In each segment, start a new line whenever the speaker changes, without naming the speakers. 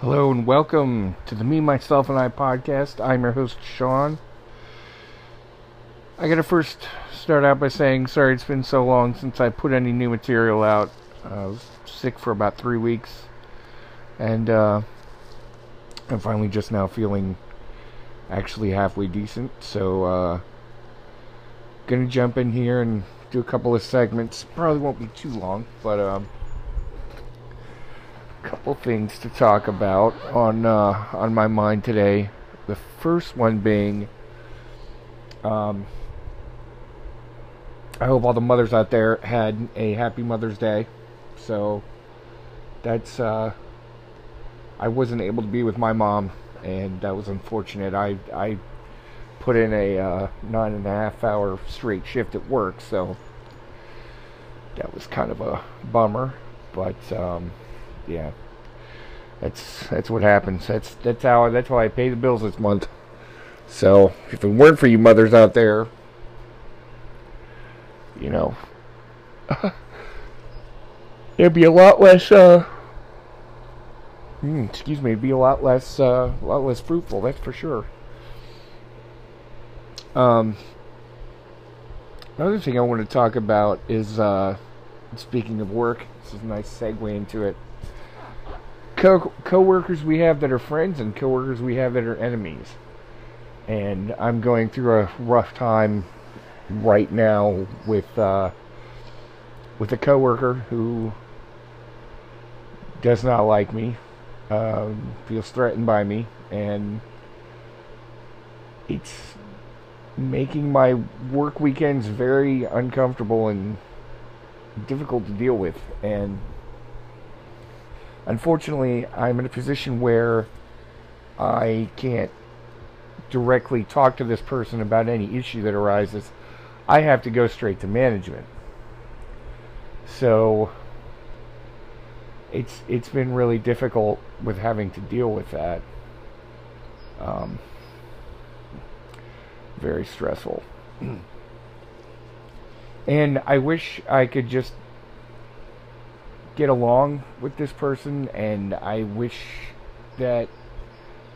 Hello and welcome to the Me, Myself, and I podcast. I'm your host, Sean. I gotta first start out by saying sorry it's been so long since I put any new material out. I was sick for about three weeks, and uh, I'm finally just now feeling actually halfway decent. So, uh, gonna jump in here and do a couple of segments. Probably won't be too long, but um, couple things to talk about on uh, on my mind today. The first one being, um, I hope all the mothers out there had a happy Mother's Day. So that's uh, I wasn't able to be with my mom, and that was unfortunate. I I put in a uh, nine and a half hour straight shift at work, so that was kind of a bummer. But um, yeah, that's that's what happens. That's that's how that's why I pay the bills this month. So if it weren't for you mothers out there, you know, it'd be a lot less. Uh, mm, excuse me, it'd be a lot less, uh, a lot less fruitful. That's for sure. Um, another thing I want to talk about is, uh, speaking of work, this is a nice segue into it co coworkers we have that are friends and coworkers we have that are enemies. And I'm going through a rough time right now with uh, with a coworker who does not like me, um, feels threatened by me, and it's making my work weekends very uncomfortable and difficult to deal with. And Unfortunately, I'm in a position where I can't directly talk to this person about any issue that arises. I have to go straight to management. So it's it's been really difficult with having to deal with that. Um, very stressful. and I wish I could just get along with this person, and I wish that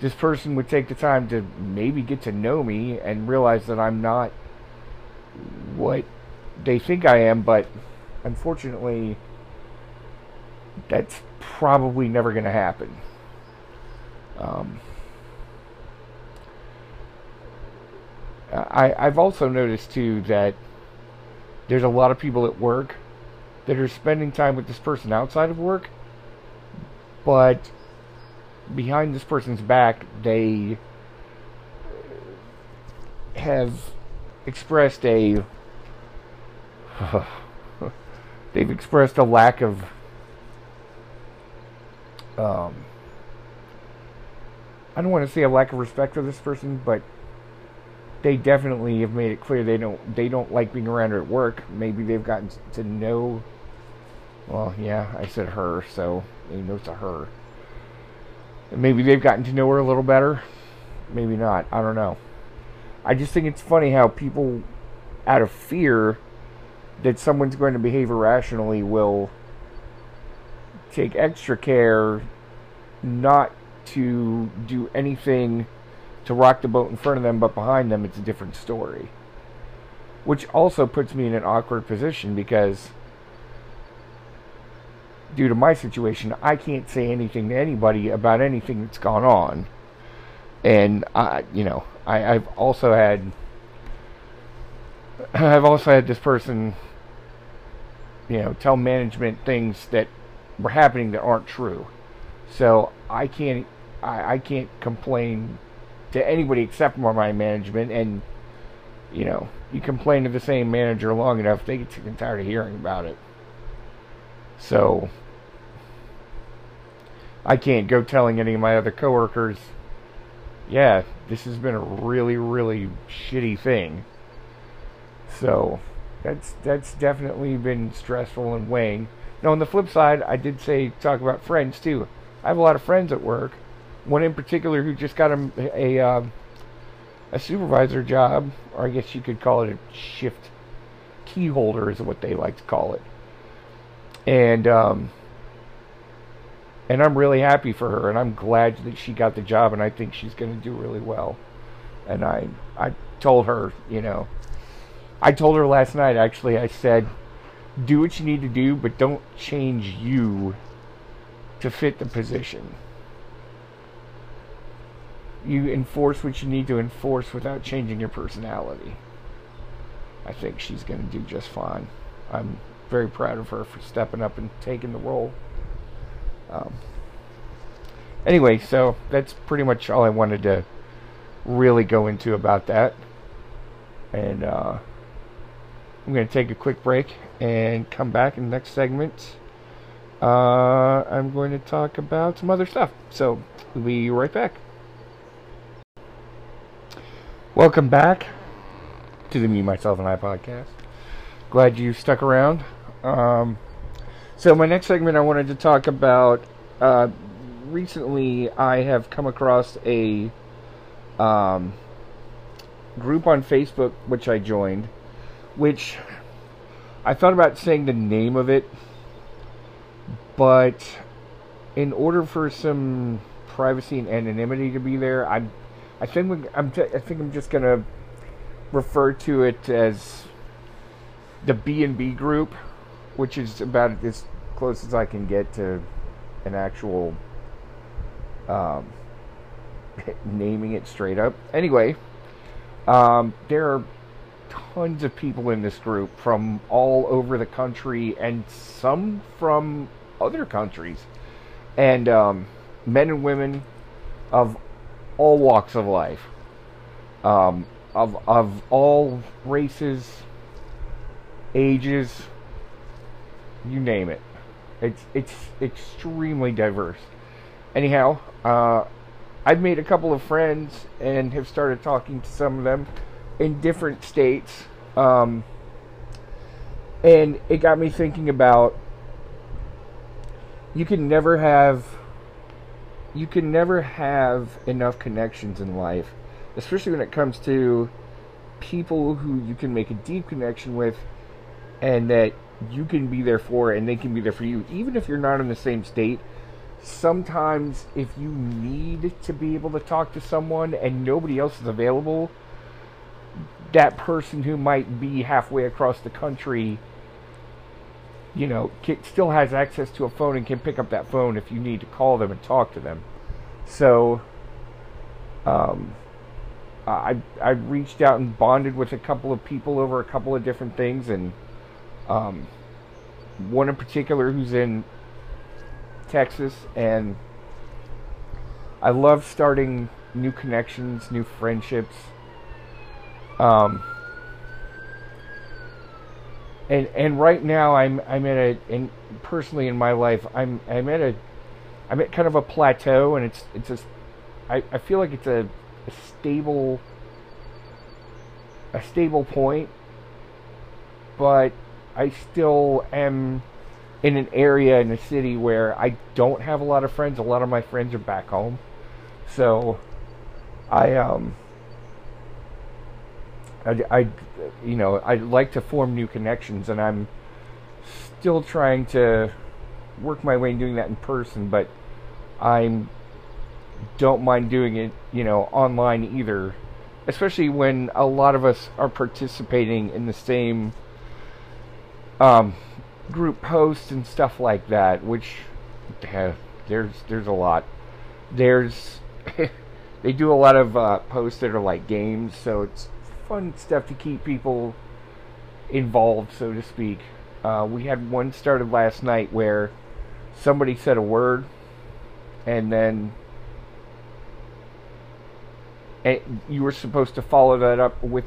this person would take the time to maybe get to know me and realize that I'm not what they think I am, but unfortunately, that's probably never going to happen. Um, I, I've also noticed too that there's a lot of people at work that are spending time with this person outside of work, but behind this person's back, they have expressed a they've expressed a lack of um, I don't want to say a lack of respect for this person, but they definitely have made it clear they don't they don't like being around her at work. Maybe they've gotten to know. Well, yeah, I said her, so he knows a her. Maybe they've gotten to know her a little better. Maybe not. I don't know. I just think it's funny how people, out of fear that someone's going to behave irrationally, will take extra care not to do anything to rock the boat in front of them, but behind them it's a different story. Which also puts me in an awkward position because, due to my situation, I can't say anything to anybody about anything that's gone on. And I, you know, I, I've also had, I've also had this person, you know, tell management things that were happening that aren't true. So I can't, I, I can't complain to anybody except for my management. And you know, you complain to the same manager long enough, they get sick and tired of hearing about it. So I can't go telling any of my other coworkers, yeah, this has been a really, really shitty thing. So that's that's definitely been stressful and weighing. Now on the flip side, I did say talk about friends too. I have a lot of friends at work one in particular who just got a a, uh, a supervisor job, or I guess you could call it a shift key holder, is what they like to call it. And um, and I'm really happy for her, and I'm glad that she got the job, and I think she's going to do really well. And I, I told her, you know, I told her last night. Actually, I said, do what you need to do, but don't change you to fit the position. You enforce what you need to enforce without changing your personality. I think she's going to do just fine. I'm very proud of her for stepping up and taking the role. Um, anyway, so that's pretty much all I wanted to really go into about that. And uh, I'm going to take a quick break and come back in the next segment. Uh, I'm going to talk about some other stuff. So we'll be right back. Welcome back to the Me, Myself, and I podcast. Glad you stuck around. Um, so my next segment, I wanted to talk about. Uh, recently, I have come across a um, group on Facebook which I joined, which I thought about saying the name of it, but in order for some privacy and anonymity to be there, I, I think I'm I think I'm just gonna refer to it as the B and B group, which is about as close as I can get to an actual um, naming it straight up. Anyway, um, there are tons of people in this group from all over the country and some from other countries, and um, men and women of all walks of life, um, of of all races, ages, you name it. It's it's extremely diverse. Anyhow, uh, I've made a couple of friends and have started talking to some of them in different states. Um, and it got me thinking about you can never have you can never have enough connections in life, especially when it comes to people who you can make a deep connection with and that you can be there for and they can be there for you. Even if you're not in the same state sometimes if you need to be able to talk to someone and nobody else is available that person who might be halfway across the country you know still has access to a phone and can pick up that phone if you need to call them and talk to them. So um, I I reached out and bonded with a couple of people over a couple of different things and um, one in particular who's in Texas, and I love starting new connections, new friendships. Um, and and right now I'm I'm at a and personally in my life I'm I'm at a I'm at kind of a plateau, and it's it's a I, I feel like it's a, a stable a stable point, but I still am in an area in a city where I don't have a lot of friends. A lot of my friends are back home, so I um I, I you know I like to form new connections, and I'm still trying to work my way in doing that in person, but I'm don't mind doing it you know online either, especially when a lot of us are participating in the same um group posts and stuff like that, which uh, there's there's a lot. There's they do a lot of uh, posts that are like games, so it's fun stuff to keep people involved, so to speak. Uh, we had one started last night where somebody said a word, and then and you were supposed to follow that up with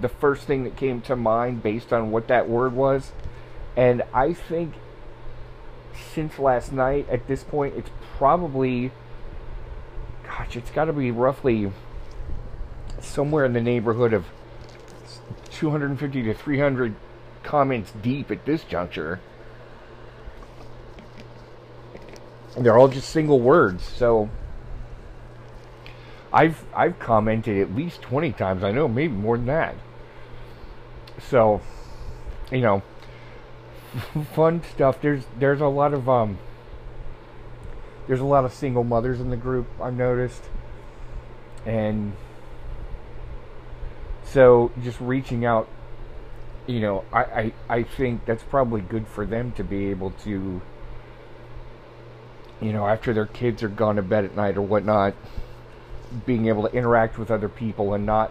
the first thing that came to mind based on what that word was and I think since last night, at this point, it's probably, gosh, it's got to be roughly somewhere in the neighborhood of 250 to 300 comments deep at this juncture. And they're all just single words, so I've I've commented at least 20 times. I know maybe more than that. So, you know, fun stuff. There's there's a lot of um there's a lot of single mothers in the group. I've noticed, and so just reaching out, you know, I, I I think that's probably good for them to be able to, you know, after their kids are gone to bed at night or whatnot, being able to interact with other people and not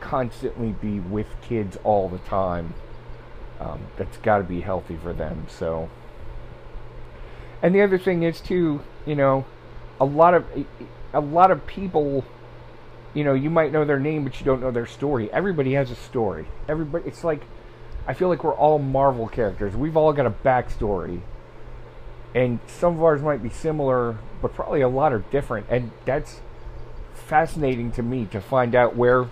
constantly be with kids all the time. Um, that's got to be healthy for them. So, and the other thing is too, you know, a lot of a lot of people, you know, you might know their name, but you don't know their story. Everybody has a story. Everybody, it's like, I feel like we're all Marvel characters. We've all got a backstory, and some of ours might be similar, but probably a lot are different. And that's fascinating to me to find out where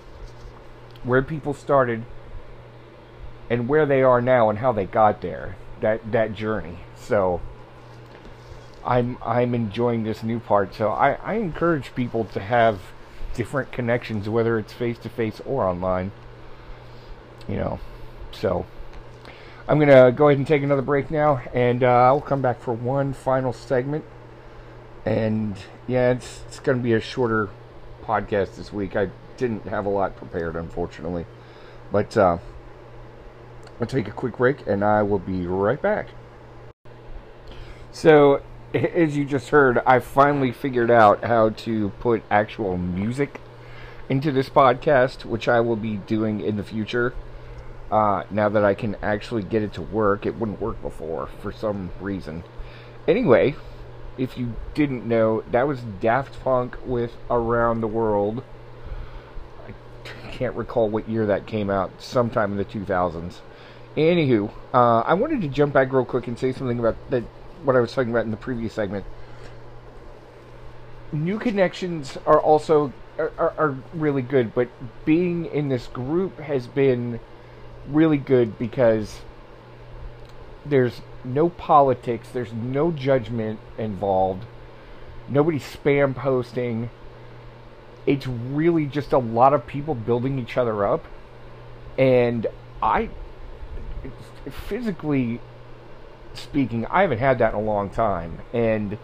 where people started and where they are now and how they got there that that journey. So i'm i'm enjoying this new part. So i i encourage people to have different connections whether it's face to face or online you know. So i'm gonna go ahead and take another break now and uh, i'll come back for one final segment. And yeah it's it's gonna be a shorter podcast this week. I didn't have a lot prepared unfortunately but uh I'll take a quick break and I will be right back. So, as you just heard, I finally figured out how to put actual music into this podcast, which I will be doing in the future. Uh, now that I can actually get it to work, it wouldn't work before for some reason. Anyway, if you didn't know, that was Daft Punk with Around the World. Can't recall what year that came out, sometime in the 2000s. Anywho, uh, I wanted to jump back real quick and say something about that what I was talking about in the previous segment. New connections are also are, are, are really good, but being in this group has been really good because there's no politics, there's no judgment involved, nobody's spam posting. It's really just a lot of people building each other up, and I physically speaking, I haven't had that in a long time, and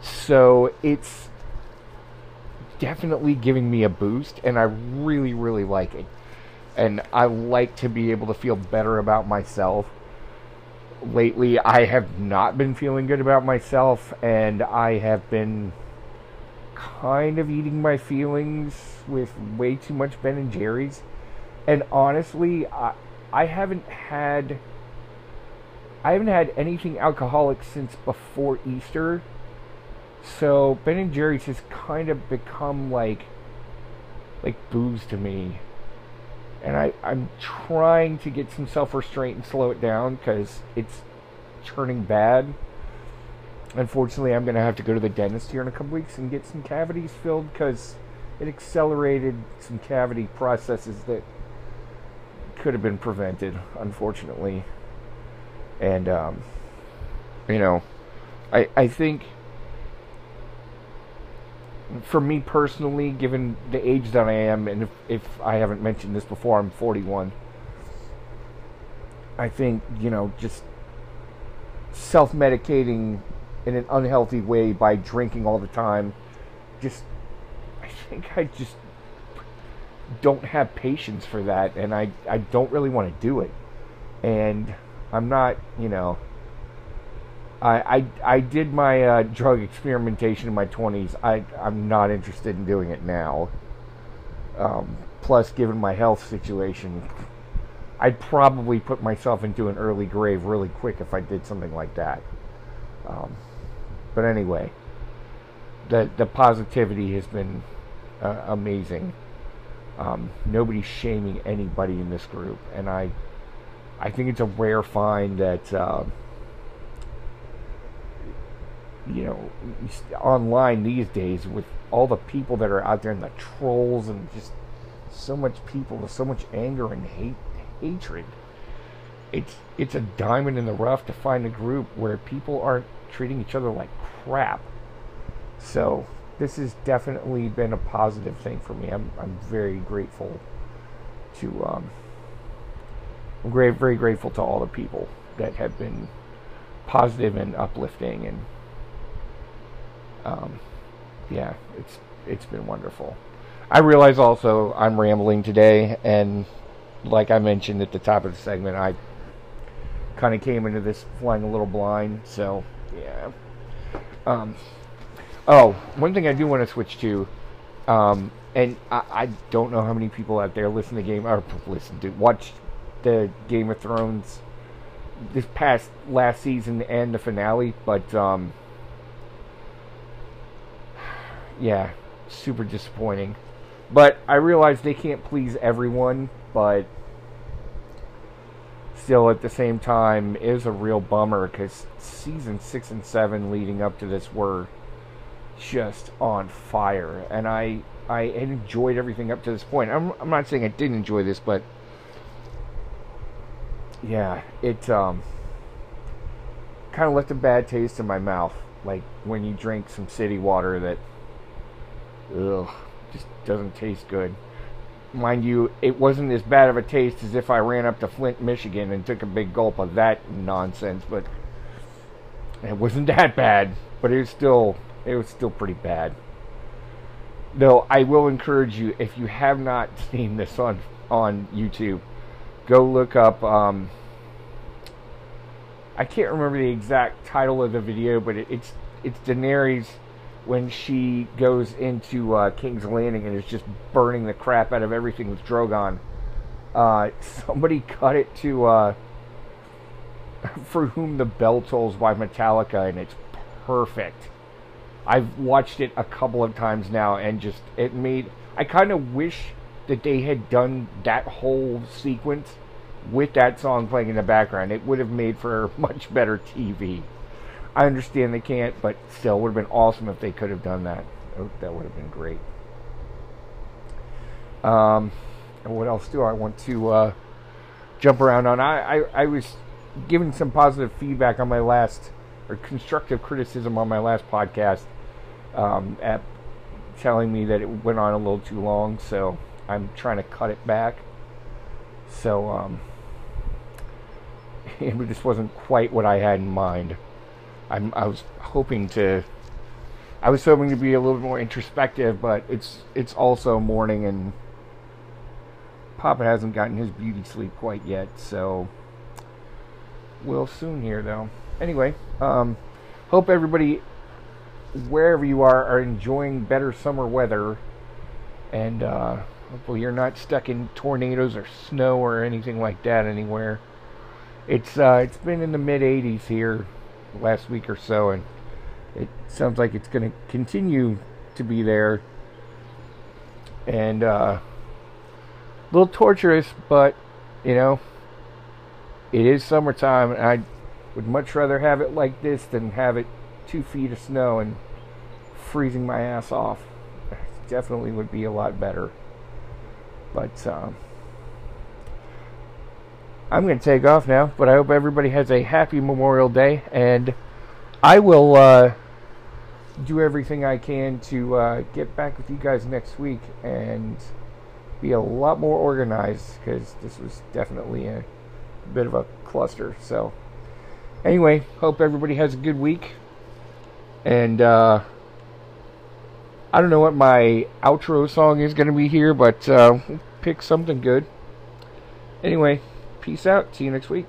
so it's definitely giving me a boost, and I really, really like it. And I like to be able to feel better about myself. Lately, I have not been feeling good about myself, and I have been kind of eating my feelings with way too much Ben and Jerry's. And honestly, I, I haven't had I haven't had anything alcoholic since before Easter. So Ben and Jerry's has kind of become like like booze to me. And I, I'm trying to get some self restraint and slow it down because it's turning bad. Unfortunately, I'm going to have to go to the dentist here in a couple weeks and get some cavities filled because it accelerated some cavity processes that could have been prevented, unfortunately. And um, you know, I I think for me personally, given the age that I am, and if, if I haven't mentioned this before, I'm 41. I think you know just self-medicating in an unhealthy way by drinking all the time. Just I think I just don't have patience for that, and I I don't really want to do it, and I'm not you know. I, I, I did my uh, drug experimentation in my 20s. I, I'm not interested in doing it now. Um, plus, given my health situation, I'd probably put myself into an early grave really quick if I did something like that. Um, but anyway, the the positivity has been uh, amazing. Um, nobody's shaming anybody in this group, and I, I think it's a rare find that, uh, you know, online these days with all the people that are out there and the trolls and just so much people with so much anger and hate, hatred. It's it's a diamond in the rough to find a group where people aren't treating each other like crap. So this has definitely been a positive thing for me. I'm I'm very grateful to um, I'm great, very grateful to all the people that have been positive and uplifting and um, yeah, it's it's been wonderful. I realize also I'm rambling today, and like I mentioned at the top of the segment, I kind of came into this flying a little blind. So yeah. Um, oh, one thing I do want to switch to, um, and I, I, don't know how many people out there listen to game or listen to watch the Game of Thrones this past last season and the finale, but um, yeah, super disappointing. But I realize they can't please everyone, but still at the same time is a real bummer because season six and seven leading up to this were just on fire, and I I enjoyed everything up to this point. I'm I'm not saying I didn't enjoy this, but yeah, it um kind of left a bad taste in my mouth, like when you drink some city water that ugh just doesn't taste good. Mind you, it wasn't as bad of a taste as if I ran up to Flint, Michigan and took a big gulp of that nonsense, but it wasn't that bad, but it was still it was still pretty bad. Though I will encourage you if you have not seen this on on YouTube, go look up um, I can't remember the exact title of the video, but it, it's it's Daenerys when she goes into uh, King's Landing and is just burning the crap out of everything with Drogon. Uh, somebody cut it to uh, For Whom the Bell Tolls by Metallica, and it's perfect. I've watched it a couple of times now, and just it made. I kind of wish that they had done that whole sequence with that song playing in the background. It would have made for much better TV. I understand they can't, but still, would have been awesome if they could have done that. Oh, that would have been great. Um, and what else do I want to uh, jump around on? I, I, I was giving some positive feedback on my last, or constructive criticism on my last podcast, um, at telling me that it went on a little too long, so I'm trying to cut it back. So, um, it just wasn't quite what I had in mind. I'm, I was hoping to, I was hoping to be a little more introspective, but it's it's also morning and Papa hasn't gotten his beauty sleep quite yet, so we'll soon here though. Anyway, um, hope everybody wherever you are are enjoying better summer weather, and uh, hopefully you're not stuck in tornadoes or snow or anything like that anywhere. It's uh, it's been in the mid 80s here last week or so, and it sounds like it's going to continue to be there. And uh, a little torturous, but you know, it is summertime, and I would much rather have it like this than have it two feet of snow and freezing my ass off. Definitely would be a lot better. But uh, I'm going to take off now, but I hope everybody has a happy Memorial Day, and I will uh, do everything I can to uh, get back with you guys next week and be a lot more organized because this was definitely a bit of a cluster. So, anyway, hope everybody has a good week, and uh, I don't know what my outro song is going to be here, but uh, pick something good. Anyway. Peace out. See you next week.